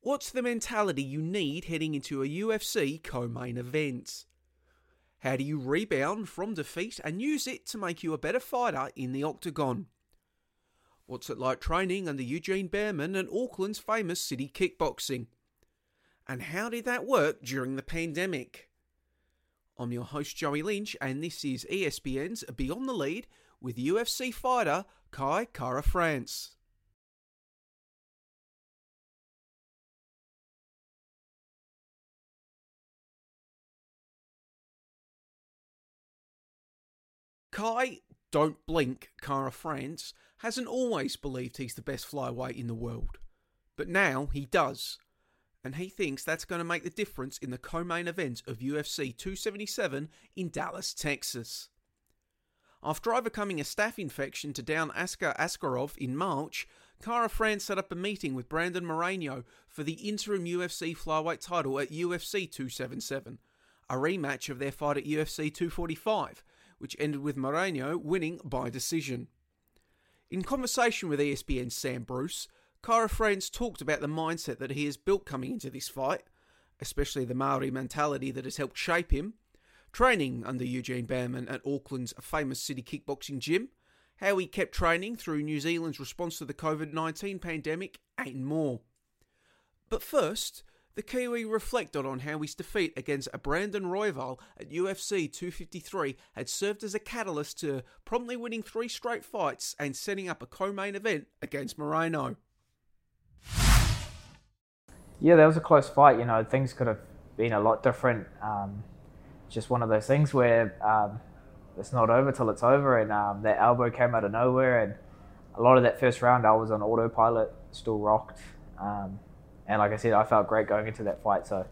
What's the mentality you need heading into a UFC co main event? How do you rebound from defeat and use it to make you a better fighter in the octagon? What's it like training under Eugene Bareman and Auckland's famous city kickboxing? And how did that work during the pandemic? I'm your host Joey Lynch, and this is ESPN's Beyond the Lead with UFC fighter Kai Kara France. Kai, don't blink, Kara France, hasn't always believed he's the best flyweight in the world. But now he does. And he thinks that's going to make the difference in the co main event of UFC 277 in Dallas, Texas. After overcoming a staph infection to down Askar Askarov in March, Kara France set up a meeting with Brandon Moreno for the interim UFC flyweight title at UFC 277, a rematch of their fight at UFC 245, which ended with Moreno winning by decision. In conversation with ESPN's Sam Bruce, France talked about the mindset that he has built coming into this fight, especially the Maori mentality that has helped shape him, training under Eugene Bareman at Auckland's famous city kickboxing gym, how he kept training through New Zealand's response to the COVID 19 pandemic, and more. But first, the Kiwi reflected on how his defeat against Brandon Royval at UFC 253 had served as a catalyst to promptly winning three straight fights and setting up a co-main event against Moreno. Yeah, that was a close fight. You know, things could have been a lot different. Um, just one of those things where um, it's not over till it's over, and um, that elbow came out of nowhere, and a lot of that first round I was on autopilot, still rocked. Um, and like I said, I felt great going into that fight. So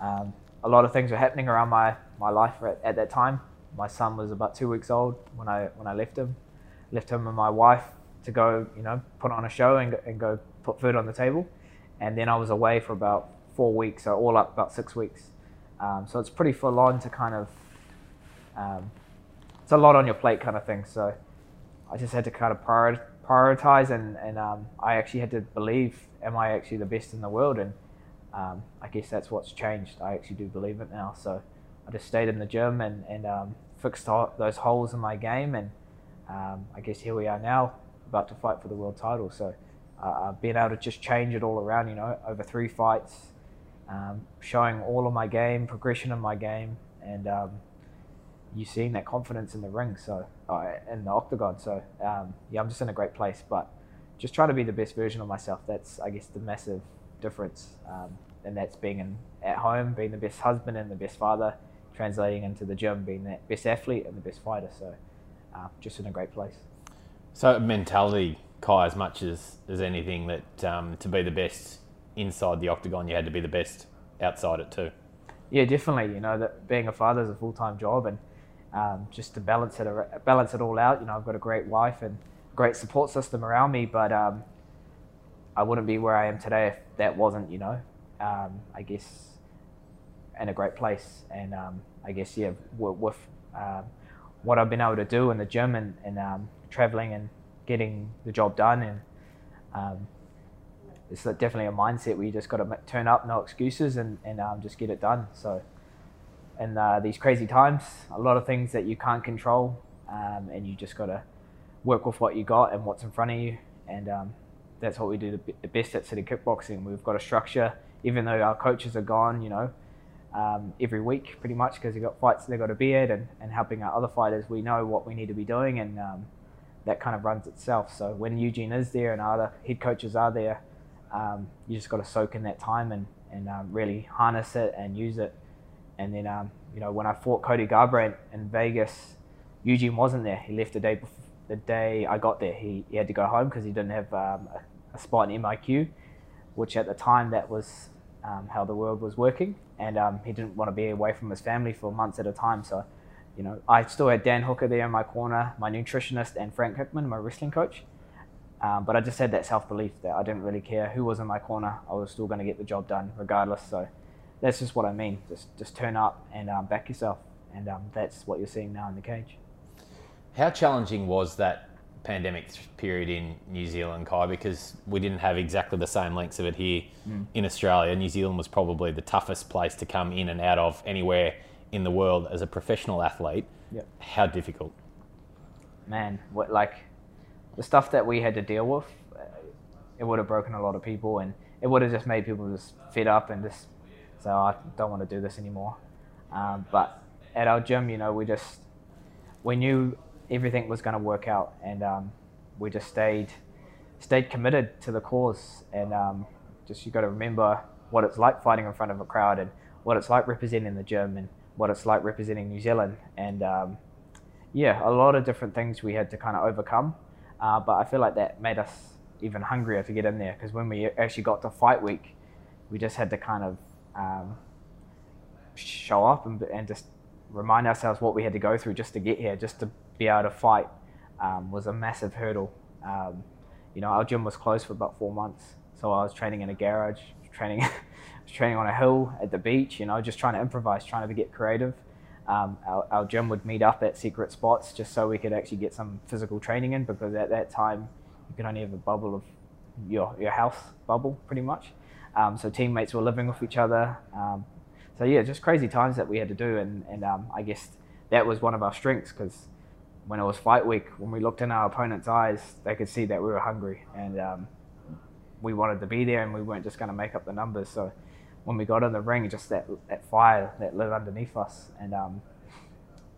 um, a lot of things were happening around my, my life at, at, that time. My son was about two weeks old when I when I left him, left him and my wife to go, you know, put on a show and, and go put food on the table. And then I was away for about four weeks, so all up about six weeks. Um, so it's pretty full on to kind of, um, it's a lot on your plate kind of thing. So I just had to kind of prioritize and, and um, I actually had to believe am I actually the best in the world? And um, I guess that's what's changed. I actually do believe it now. So I just stayed in the gym and, and um, fixed those holes in my game. And um, I guess here we are now, about to fight for the world title. So uh, I've able to just change it all around, you know, over three fights, um, showing all of my game, progression in my game. And um, you seeing that confidence in the ring, so uh, in the octagon. So um, yeah, I'm just in a great place. But just trying to be the best version of myself. That's I guess the massive difference, um, and that's being in, at home, being the best husband and the best father, translating into the gym, being the best athlete and the best fighter. So uh, just in a great place. So mentality, Kai, as much as as anything, that um, to be the best inside the octagon, you had to be the best outside it too. Yeah, definitely. You know that being a father is a full time job, and um, just to balance it balance it all out. You know, I've got a great wife and great support system around me, but um, I wouldn't be where I am today if that wasn't, you know, um, I guess, in a great place. And um, I guess, yeah, with, with um, what I've been able to do in the gym and, and um, traveling and getting the job done, and um, it's definitely a mindset where you just got to turn up, no excuses, and, and just get it done. So, in uh, these crazy times, a lot of things that you can't control, and you just got to work with what you got and what's in front of you. And um, that's what we do the best at City Kickboxing. We've got a structure, even though our coaches are gone, you know, um, every week pretty much because they've got fights they've got to be at and, and helping our other fighters. We know what we need to be doing and um, that kind of runs itself. So when Eugene is there and our other head coaches are there, um, you just got to soak in that time and, and um, really harness it and use it. And then, um, you know, when I fought Cody Garbrandt in Vegas, Eugene wasn't there. He left the day before the day I got there, he, he had to go home because he didn't have um, a, a, spot in MIQ, which at the time that was um, how the world was working, and um, he didn't want to be away from his family for months at a time. So, you know, I still had Dan Hooker there in my corner, my nutritionist, and Frank Hickman, my wrestling coach. Um, but I just had that self belief that I didn't really care who was in my corner. I was still going to get the job done regardless. So that's just what I mean. Just just turn up and um, back yourself, and that's what you're seeing now in the cage. How challenging was that pandemic period in New Zealand, Kai, because we didn't have exactly the same lengths of it here mm. in Australia. New Zealand was probably the toughest place to come in and out of anywhere in the world as a professional athlete. Yep. How difficult? Man, what like the stuff that we had to deal with, uh, it would have broken a lot of people, and it would have just made people just fed up and just say, oh, "I don't want to do this anymore." Um, but at our gym, you know, we just we knew everything was going to work out, and um, we just stayed stayed committed to the cause. And um, just you got to remember what it's like fighting in front of a crowd, and what it's like representing the gym, and what it's like representing New Zealand. And um, yeah, a lot of different things we had to kind of overcome. Uh, but I feel like that made us even hungrier to get in there because when we actually got to fight week, we just had to kind of um, show up and, and just remind ourselves what we had to go through just to get here, just to be able to fight um, was a massive hurdle. Um, you know, our gym was closed for about four months, so I was training in a garage, training, training on a hill at the beach. You know, just trying to improvise, trying to get creative. Um, our, our, gym would meet up at secret spots just so we could actually get some physical training in because at that time you could only have a bubble of your your house bubble pretty much. Um, so teammates were living with each other. So yeah, just crazy times that we had to do, and and um, I guess that was one of our strengths because when it was fight week, when we looked in our opponent's eyes, they could see that we were hungry and um, we wanted to be there and we weren't just going to make up the numbers. So when we got in the ring, just that, that fire that lit underneath us. And um,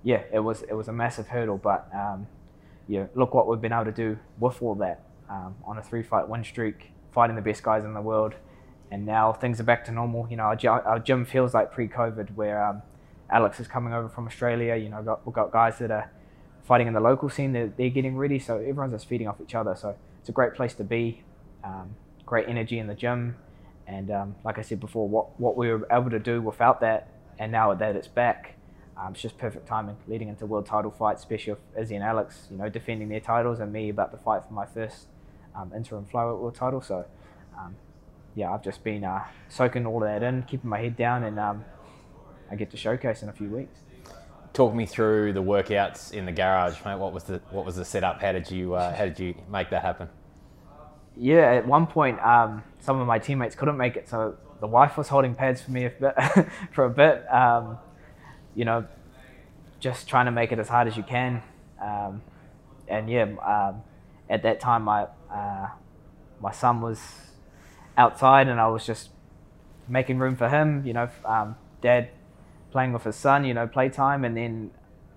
yeah, it was, it was a massive hurdle. But um, yeah, look what we've been able to do with all that um, on a three fight win streak, fighting the best guys in the world. And now things are back to normal. You know, our, our gym feels like pre COVID where um, Alex is coming over from Australia. You know, got, we've got guys that are fighting in the local scene, they're, they're getting ready. So everyone's just feeding off each other. So it's a great place to be. Um, great energy in the gym. And um, like I said before, what, what we were able to do without that, and now that it's back, um, it's just perfect timing leading into world title fights, especially with Izzy and Alex, you know, defending their titles, and me about to fight for my first um, interim flyweight world title. So, um, yeah, I've just been uh, soaking all that in, keeping my head down, and um, I get to showcase in a few weeks talk me through the workouts in the garage, mate. What was the what was the setup? How did you uh, how did you make that happen? Yeah, at one point, um, some of my teammates couldn't make it, so the wife was holding pads for me a bit, for a bit. Um, you know, just trying to make it as hard as you can. Um, and yeah, um, at that time, my uh, my son was outside, and I was just making room for him. You know, um, dad playing with his son, you know, playtime, and then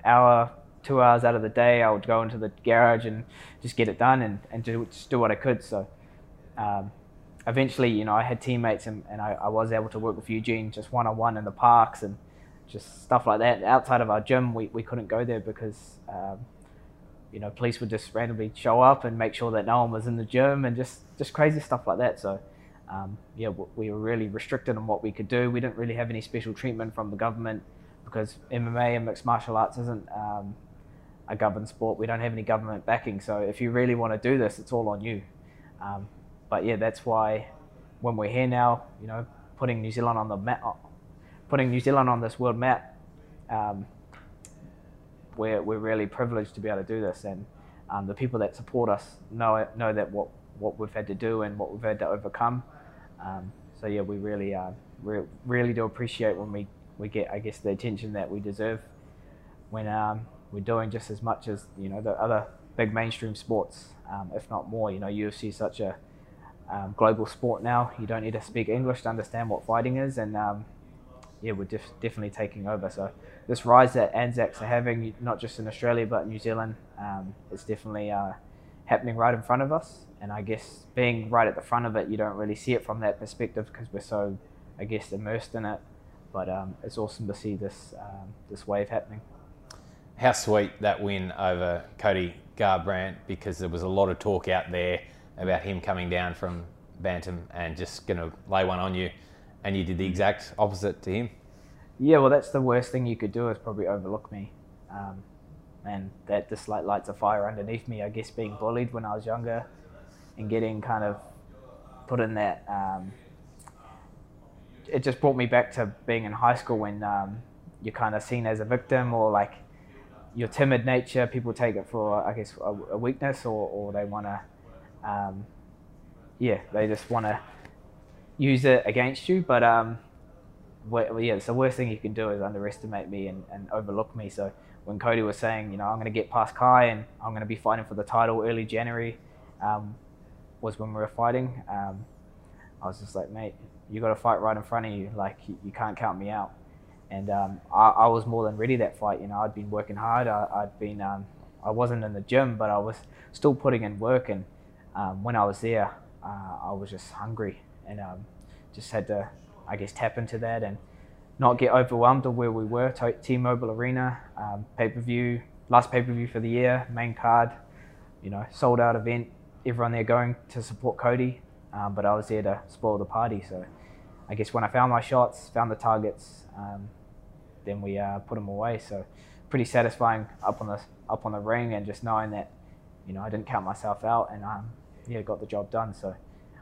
hour, two hours out of the day, I would go into the garage and just get it done and, and do, just do what I could. So um, eventually, you know, I had teammates and, and I, I, was able to work with Eugene just one on one in the parks and just stuff like that. Outside of our gym, we, we couldn't go there because, um, you know, police would just randomly show up and make sure that no one was in the gym and just, just crazy stuff like that. So um, yeah, we were really restricted on what we could do. We didn't really have any special treatment from the government because MMA and mixed martial arts isn't um, a governed sport. We don't have any government backing. So if you really want to do this, it's all on you. Um, but yeah, that's why when we're here now, you know, putting New Zealand on the map, putting New Zealand on this world map, um, we're we're really privileged to be able to do this, and um, the people that support us know know that what what we've had to do and what we've had to overcome. Um, so yeah, we really, uh, re- really do appreciate when we, we get, I guess, the attention that we deserve when um, we're doing just as much as you know the other big mainstream sports, um, if not more. You know, UFC is such a um, global sport now. You don't need to speak English to understand what fighting is, and um, yeah, we're def- definitely taking over. So this rise that Anzacs are having, not just in Australia but New Zealand, um, it's definitely uh, happening right in front of us. And I guess being right at the front of it, you don't really see it from that perspective because we're so, I guess, immersed in it. But um, it's awesome to see this um, this wave happening. How sweet that win over Cody Garbrandt because there was a lot of talk out there about him coming down from Bantam and just going to lay one on you, and you did the exact opposite to him. Yeah, well, that's the worst thing you could do is probably overlook me. Um, and that just like lights a fire underneath me. I guess being bullied when I was younger and getting kind of put in that. Um, it just brought me back to being in high school when um, you're kind of seen as a victim or like your timid nature, people take it for I guess a, a weakness, or, or they want to, um, yeah, they just want to use it against you. But um, well, yeah, it's the worst thing you can do is underestimate me and, and overlook me. So when Cody was saying, you know, I'm going to get past Kai and I'm going to be fighting for the title early January, um, was when we were fighting. Um, I was just like, mate, you got to fight right in front of you. Like you, you can't count me out. And um, I, I, was more than ready that fight. You know, I'd been working hard. I, had been, um, I wasn't in the gym, but I was still putting in work. And um, when I was there, uh, I was just hungry and um, just had to, I guess, tap into that and not get overwhelmed of where we were. T-Mobile Arena, um, pay-per-view, last pay-per-view for the year, main card, you know, sold out event. Everyone there going to support Cody, um, but I was there to spoil the party. So I guess when I found my shots, found the targets, um, then we uh, put them away. So pretty satisfying up on the up on the ring and just knowing that you know I didn't count myself out and um, yeah got the job done. So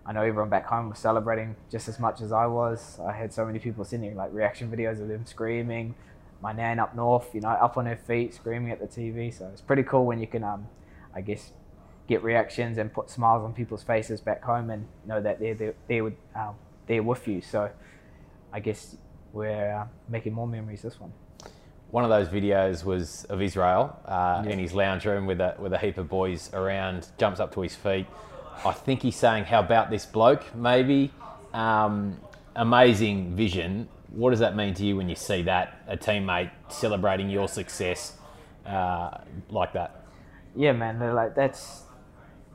I know everyone back home was celebrating just as much as I was. I had so many people sending like reaction videos of them screaming. My nan up north, you know, up on her feet, screaming at the TV. So it's pretty cool when you can, um, I guess, get reactions and put smiles on people's faces back home and know that they're they're, they're, with, um, they're with you. So I guess we're uh, making more memories this one. One of those videos was of Israel uh, yeah. in his lounge room with a with a heap of boys around. Jumps up to his feet I think he's saying, "How about this bloke?" Maybe um, amazing vision. What does that mean to you when you see that a teammate celebrating your success uh, like that? Yeah, man. Like that's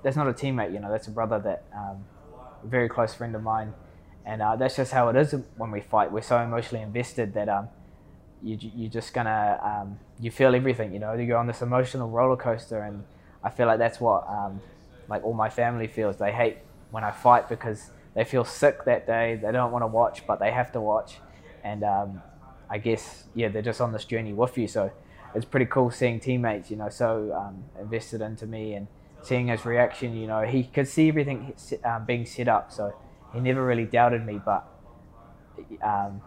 that's not a teammate. You know, that's a brother that um, a very close friend of mine, and uh, that's just how it is when we fight. We're so emotionally invested that um, you you're just gonna um, you feel everything. You know, you go on this emotional roller coaster, and I feel like that's what um, like all my family feels. They hate when I fight because they feel sick that day. They don't want to watch, but they have to watch. And um, I guess yeah, they're just on this journey with you. So it's pretty cool seeing teammates, you know, so um, invested into me and seeing his reaction. You know, he could see everything um, being set up, so he never really doubted me. But um,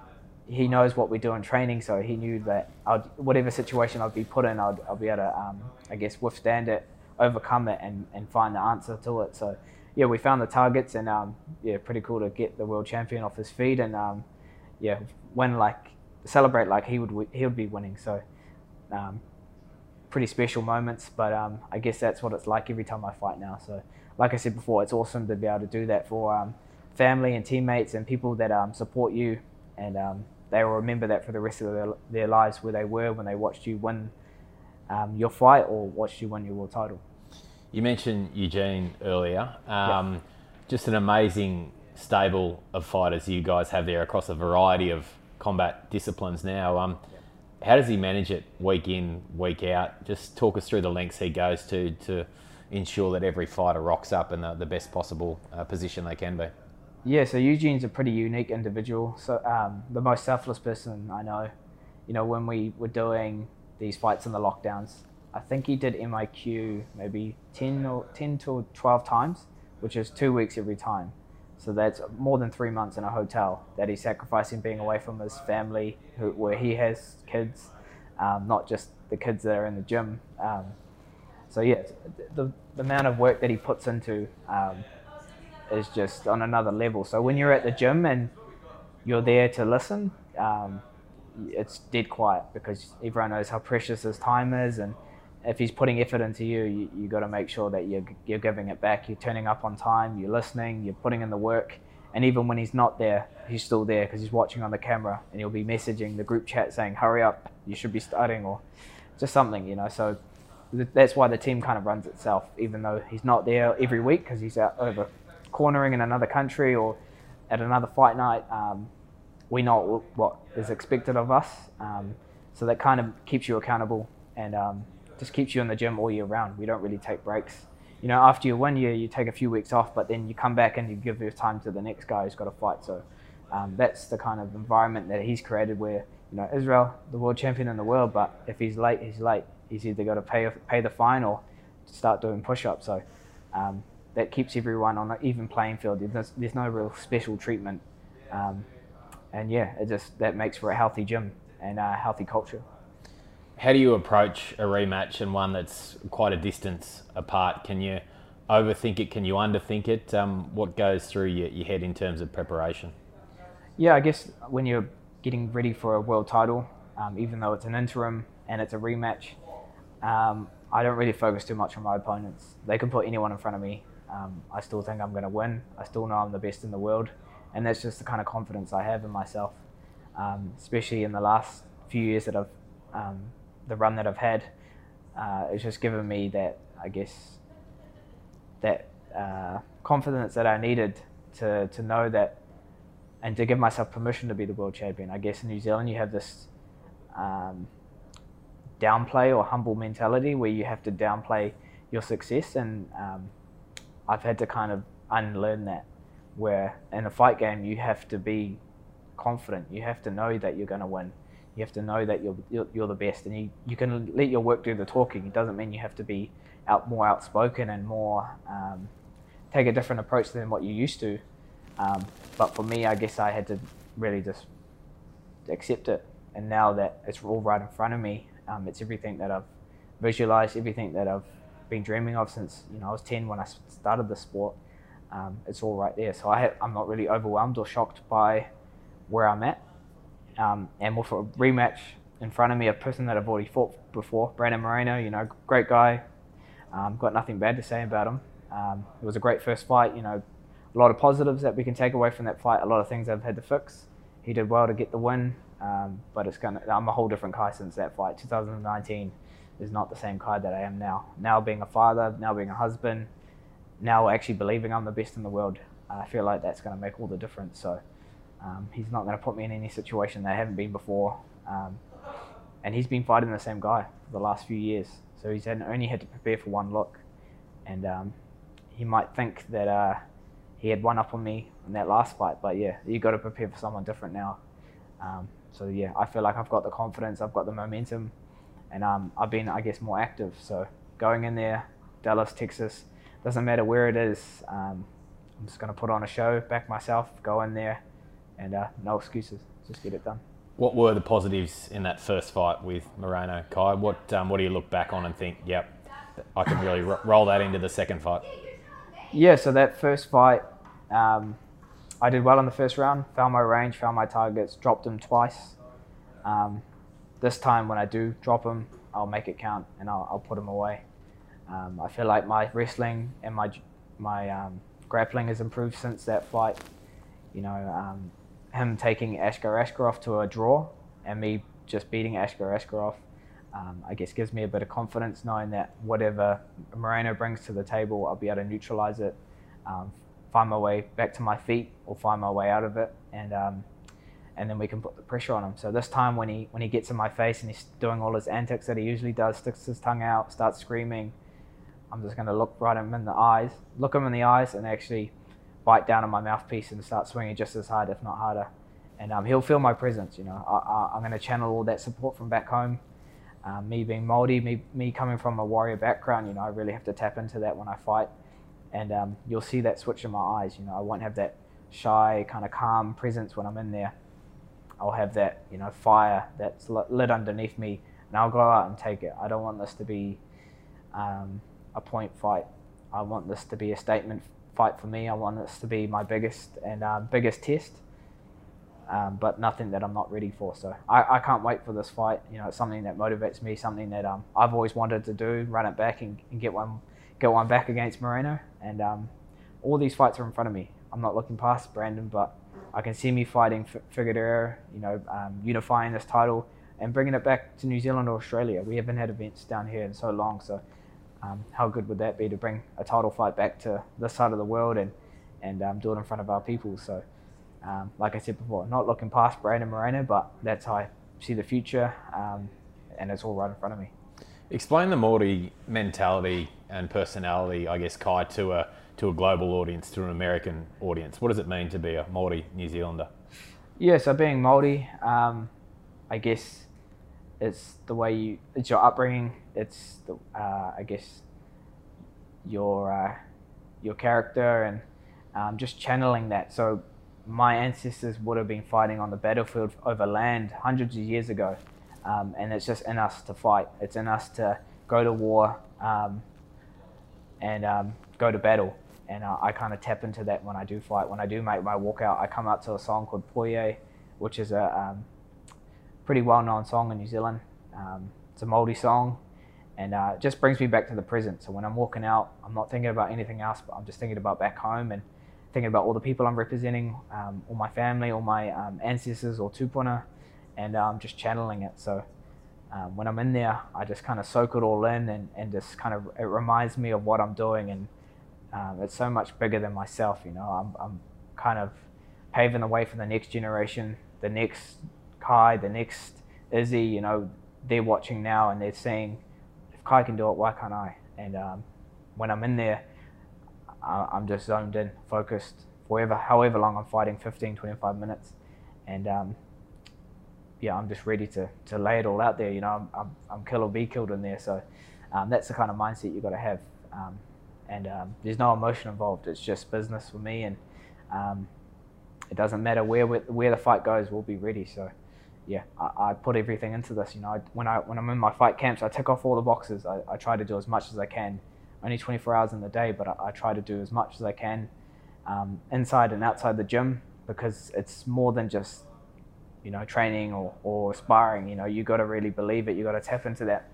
he knows what we do in training, so he knew that I'd, whatever situation I'd be put in, I'd, I'd be able to, um, I guess, withstand it overcome it and, and find the answer to it. So yeah, we found the targets and um, yeah, pretty cool to get the world champion off his feet and um, yeah, win like celebrate like he would he would be winning. So um, pretty special moments, but um, I guess that's what it's like every time I fight now. So like I said before, it's awesome to be able to do that for um, family and teammates and people that um, support you and they will remember that for the rest of their, their lives where they were when they watched you win um, your fight or watched you win your world title. You mentioned Eugene earlier. Um, yep. Just an amazing stable of fighters you guys have there across a variety of combat disciplines now. Um, How does he manage it week in, week out? Just talk us through the lengths he goes to to ensure that every fighter rocks up in the, the best possible uh, position they can be. Yeah, so Eugene's a pretty unique individual. So um, the most selfless person I know. You know, when we were doing these fights in the lockdowns, I think he did MIQ maybe 10 or 10 to 12 times, which is two weeks every time. So that's more than three months in a hotel that he's sacrificing being away from his family, who, where he has kids, um, not just the kids that are in the gym. Um, so yeah, the, the amount of work that he puts into um, is just on another level. So when you're at the gym and you're there to listen, um, it's dead quiet because everyone knows how precious his time is and if he's putting effort into you, you, you got to make sure that you're, you're giving it back. You're turning up on time, you're listening, you're putting in the work. And even when he's not there, he's still there because he's watching on the camera and he'll be messaging the group chat saying, hurry up, you should be starting, or just something, you know. So that's why the team kind of runs itself, even though he's not there every week because he's out over cornering in another country or at another fight night. Um, we know what is expected of us. Um, so that kind of keeps you accountable and um, just keeps you in the gym all year round. We don't really take breaks. You know, after your one year, you take a few weeks off, but then you come back and you give your time to the next guy who's got a fight. So um, that's the kind of environment that he's created where, you know, Israel, the world champion in the world, but if he's late, he's late. He's either got to pay, pay the fine or start doing push-ups. So um, that keeps everyone on an even playing field. There's, there's no real special treatment. Um, and yeah, it just that makes for a healthy gym and a healthy culture. How do you approach a rematch and one that's quite a distance apart? Can you overthink it? Can you underthink it? Um, what goes through your, your head in terms of preparation? Yeah, I guess when you're getting ready for a world title, um, even though it's an interim and it's a rematch, um, I don't really focus too much on my opponents. They can put anyone in front of me. Um, I still think I'm going to win. I still know I'm the best in the world, and that's just the kind of confidence I have in myself. Um, especially in the last few years that I've, um, the run that I've had, uh, it's just given me that I guess that uh, confidence that I needed to to know that, and to give myself permission to be the world champion. I guess in New Zealand you have this um, downplay or humble mentality where you have to downplay your success, and um, I've had to kind of unlearn that. Where in a fight game you have to be confident, you have to know that you're going to win, you have to know that you're, you're, the best, and you, you can let your work do the talking. It doesn't mean you have to be out more outspoken and more um, take a different approach than what you used to. Um, but for me, I guess I had to really just accept it. And now that it's all right in front of me, um, it's everything that I've visualized, everything that I've been dreaming of since you know I was 10 when I started the sport. Um, it's all right there. So I am not really overwhelmed or shocked by where I'm at. Um, and with a rematch in front of me, a person that I've already fought before, Brandon Moreno, you know, great guy. Um, got nothing bad to say about him. Um, it was a great first fight. You know, a lot of positives that we can take away from that fight. A lot of things I've had to fix. He did well to get the win, um, but it's gonna. I'm a whole different guy since that fight. 2019 is not the same guy that I am now. Now being a father, now being a husband, now actually believing I'm the best in the world. I feel like that's going to make all the difference. So um, he's not going to put me in any situation that I haven't been before. Um, and he's been fighting the same guy for the last few years. So he's had, only had to prepare for one look. And um, he might think that uh, he had one up on me in that last fight. But yeah, you've got to prepare for someone different now. Um, so yeah, I feel like I've got the confidence, I've got the momentum, and um, I've been, I guess, more active. So going in there, Dallas, Texas, doesn't matter where it is. Um, I'm just going to put on a show, back myself, go in there, and uh, no excuses. Just get it done. What were the positives in that first fight with Moreno, Kai? What um, what do you look back on and think, yep, I can really ro- roll that into the second fight? Yeah, so that first fight, um, I did well in the first round, found my range, found my targets, dropped them twice. Um, this time, when I do drop them, I'll make it count and I'll, I'll put them away. Um, I feel like my wrestling and my my um, grappling has improved since that fight. You know, um, him taking Askar Askarov to a draw and me just beating Askar Askarov, um, I guess gives me a bit of confidence knowing that whatever Moreno brings to the table, I'll be able to neutralize it, um, find my way back to my feet or find my way out of it, and um, and then we can put the pressure on him. So this time when he when he gets in my face and he's doing all his antics that he usually does, sticks his tongue out, starts screaming, I'm just going to look right him in the eyes, look him in the eyes, and actually bite down on my mouthpiece and start swinging just as hard, if not harder. And um, he'll feel my presence. You know, I, am going to channel all that support from back home. Um, me being Maori, me me coming from a warrior background, you know, I really have to tap into that when I fight. And um, you'll see that switch in my eyes. You know, I won't have that shy, kind of calm presence when I'm in there. I'll have that, you know, fire that's lit underneath me, and I'll go out and take it. I don't want this to be um, a point fight. I want this to be a statement fight for me. I want this to be my biggest and uh, biggest test, um, but nothing that I'm not ready for. So I, I can't wait for this fight. You know, it's something that motivates me, something that um, I've always wanted to do, run it back and, and get one get one back against Moreno. And um, all these fights are in front of me. I'm not looking past Brandon, but I can see me fighting F- Figueroa, you know, um, unifying this title and bringing it back to New Zealand or Australia. We haven't had events down here in so long, so um, how good would that be to bring a title fight back to this side of the world and and um, do it in front of our people? So, um, like I said before, not looking past Brandon Moreno, but that's how I see the future, um, and it's all right in front of me. Explain the Maori mentality and personality, I guess, Kai, to a to a global audience, to an American audience. What does it mean to be a Maori New Zealander? Yeah, so being Maori, um, I guess it's the way you it's your upbringing it's the uh, I guess your uh, your character and um, just channeling that so my ancestors would have been fighting on the battlefield over land hundreds of years ago um, and it's just in us to fight. It's in us to go to war um, and um, go to battle. And uh, I kind of tap into that when I do fight. When I do make my walkout, I come out to a song called Poye, which is a pretty well-known song in New Zealand. Um, it's a Māori song, and uh, it just brings me back to the present. So when I'm walking out, I'm not thinking about anything else, but I'm just thinking about back home and thinking about all the people I'm representing, um, all my family, all my um, ancestors or tupuna, and I'm um, just channeling it. So um, when I'm in there, I just kind of soak it all in and, and just kind of, it reminds me of what I'm doing. And um, it's so much bigger than myself, you know, I'm, I'm kind of paving the way for the next generation, the next Kai, the next Izzy, you know, they're watching now and they're seeing, if Kai can do it, why can't I? And um, when I'm in there, I'm just zoned in, focused, forever, however long I'm fighting, 15, 25 minutes. And um, yeah, I'm just ready to, to lay it all out there. You know, I'm, I'm, I'm kill or be killed in there. So um, that's the kind of mindset you've got to have. Um, and um, there's no emotion involved. It's just business for me. And um, it doesn't matter where, where the fight goes, we'll be ready. So yeah, I, I put everything into this. You know, I, when, I, when I'm in my fight camps, I tick off all the boxes. I, I try to do as much as I can. Only 24 hours in the day, but I, I try to do as much as I can um, inside and outside the gym because it's more than just you know, training or, or sparring, you know, you got to really believe it. You got to tap into that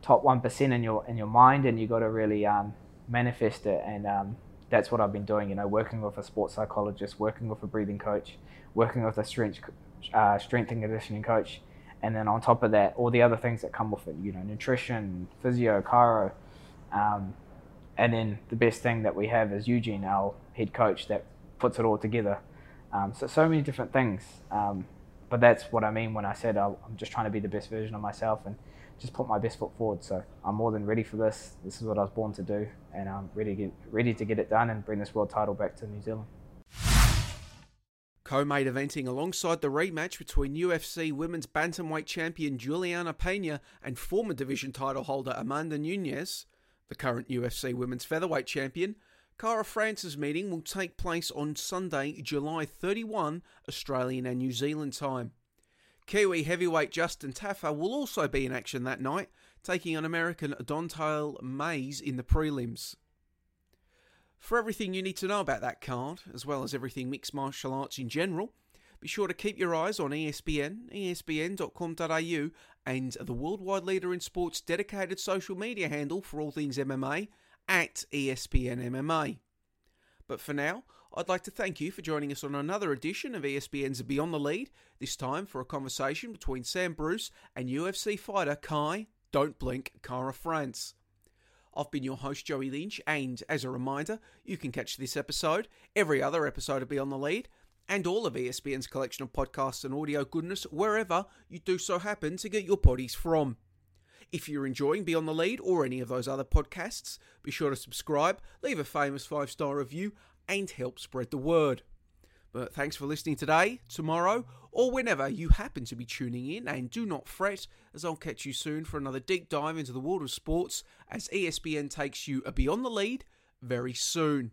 top one percent in your in your mind, and you got to really um, manifest it. And um, that's what I've been doing. You know, working with a sports psychologist, working with a breathing coach, working with a strength uh, strength and conditioning coach, and then on top of that, all the other things that come with it. You know, nutrition, physio, chiro. Um, and then the best thing that we have is Eugene, our head coach, that puts it all together. Um, so so many different things. Um, but that's what I mean when I said I'm just trying to be the best version of myself and just put my best foot forward. So I'm more than ready for this. This is what I was born to do, and I'm ready to get, ready to get it done and bring this world title back to New Zealand. Co-main eventing alongside the rematch between UFC Women's Bantamweight champion Juliana Pena and former division title holder Amanda Nunes, the current UFC Women's Featherweight champion, Kara France's meeting will take place on Sunday, July 31, Australian and New Zealand time. Kiwi heavyweight Justin Tafa will also be in action that night, taking on American Don'Tale Mays in the prelims. For everything you need to know about that card, as well as everything mixed martial arts in general, be sure to keep your eyes on ESPN, espn.com.au, and the worldwide leader in sports dedicated social media handle for all things MMA, at ESPN MMA. But for now, I'd like to thank you for joining us on another edition of ESPN's Beyond the Lead, this time for a conversation between Sam Bruce and UFC fighter Kai, don't blink, Kara France. I've been your host, Joey Lynch, and as a reminder, you can catch this episode, every other episode of Beyond the Lead, and all of ESPN's collection of podcasts and audio goodness wherever you do so happen to get your bodies from. If you're enjoying Beyond the Lead or any of those other podcasts, be sure to subscribe, leave a famous five star review, and help spread the word. But thanks for listening today, tomorrow, or whenever you happen to be tuning in, and do not fret, as I'll catch you soon for another deep dive into the world of sports as ESPN takes you beyond the lead very soon.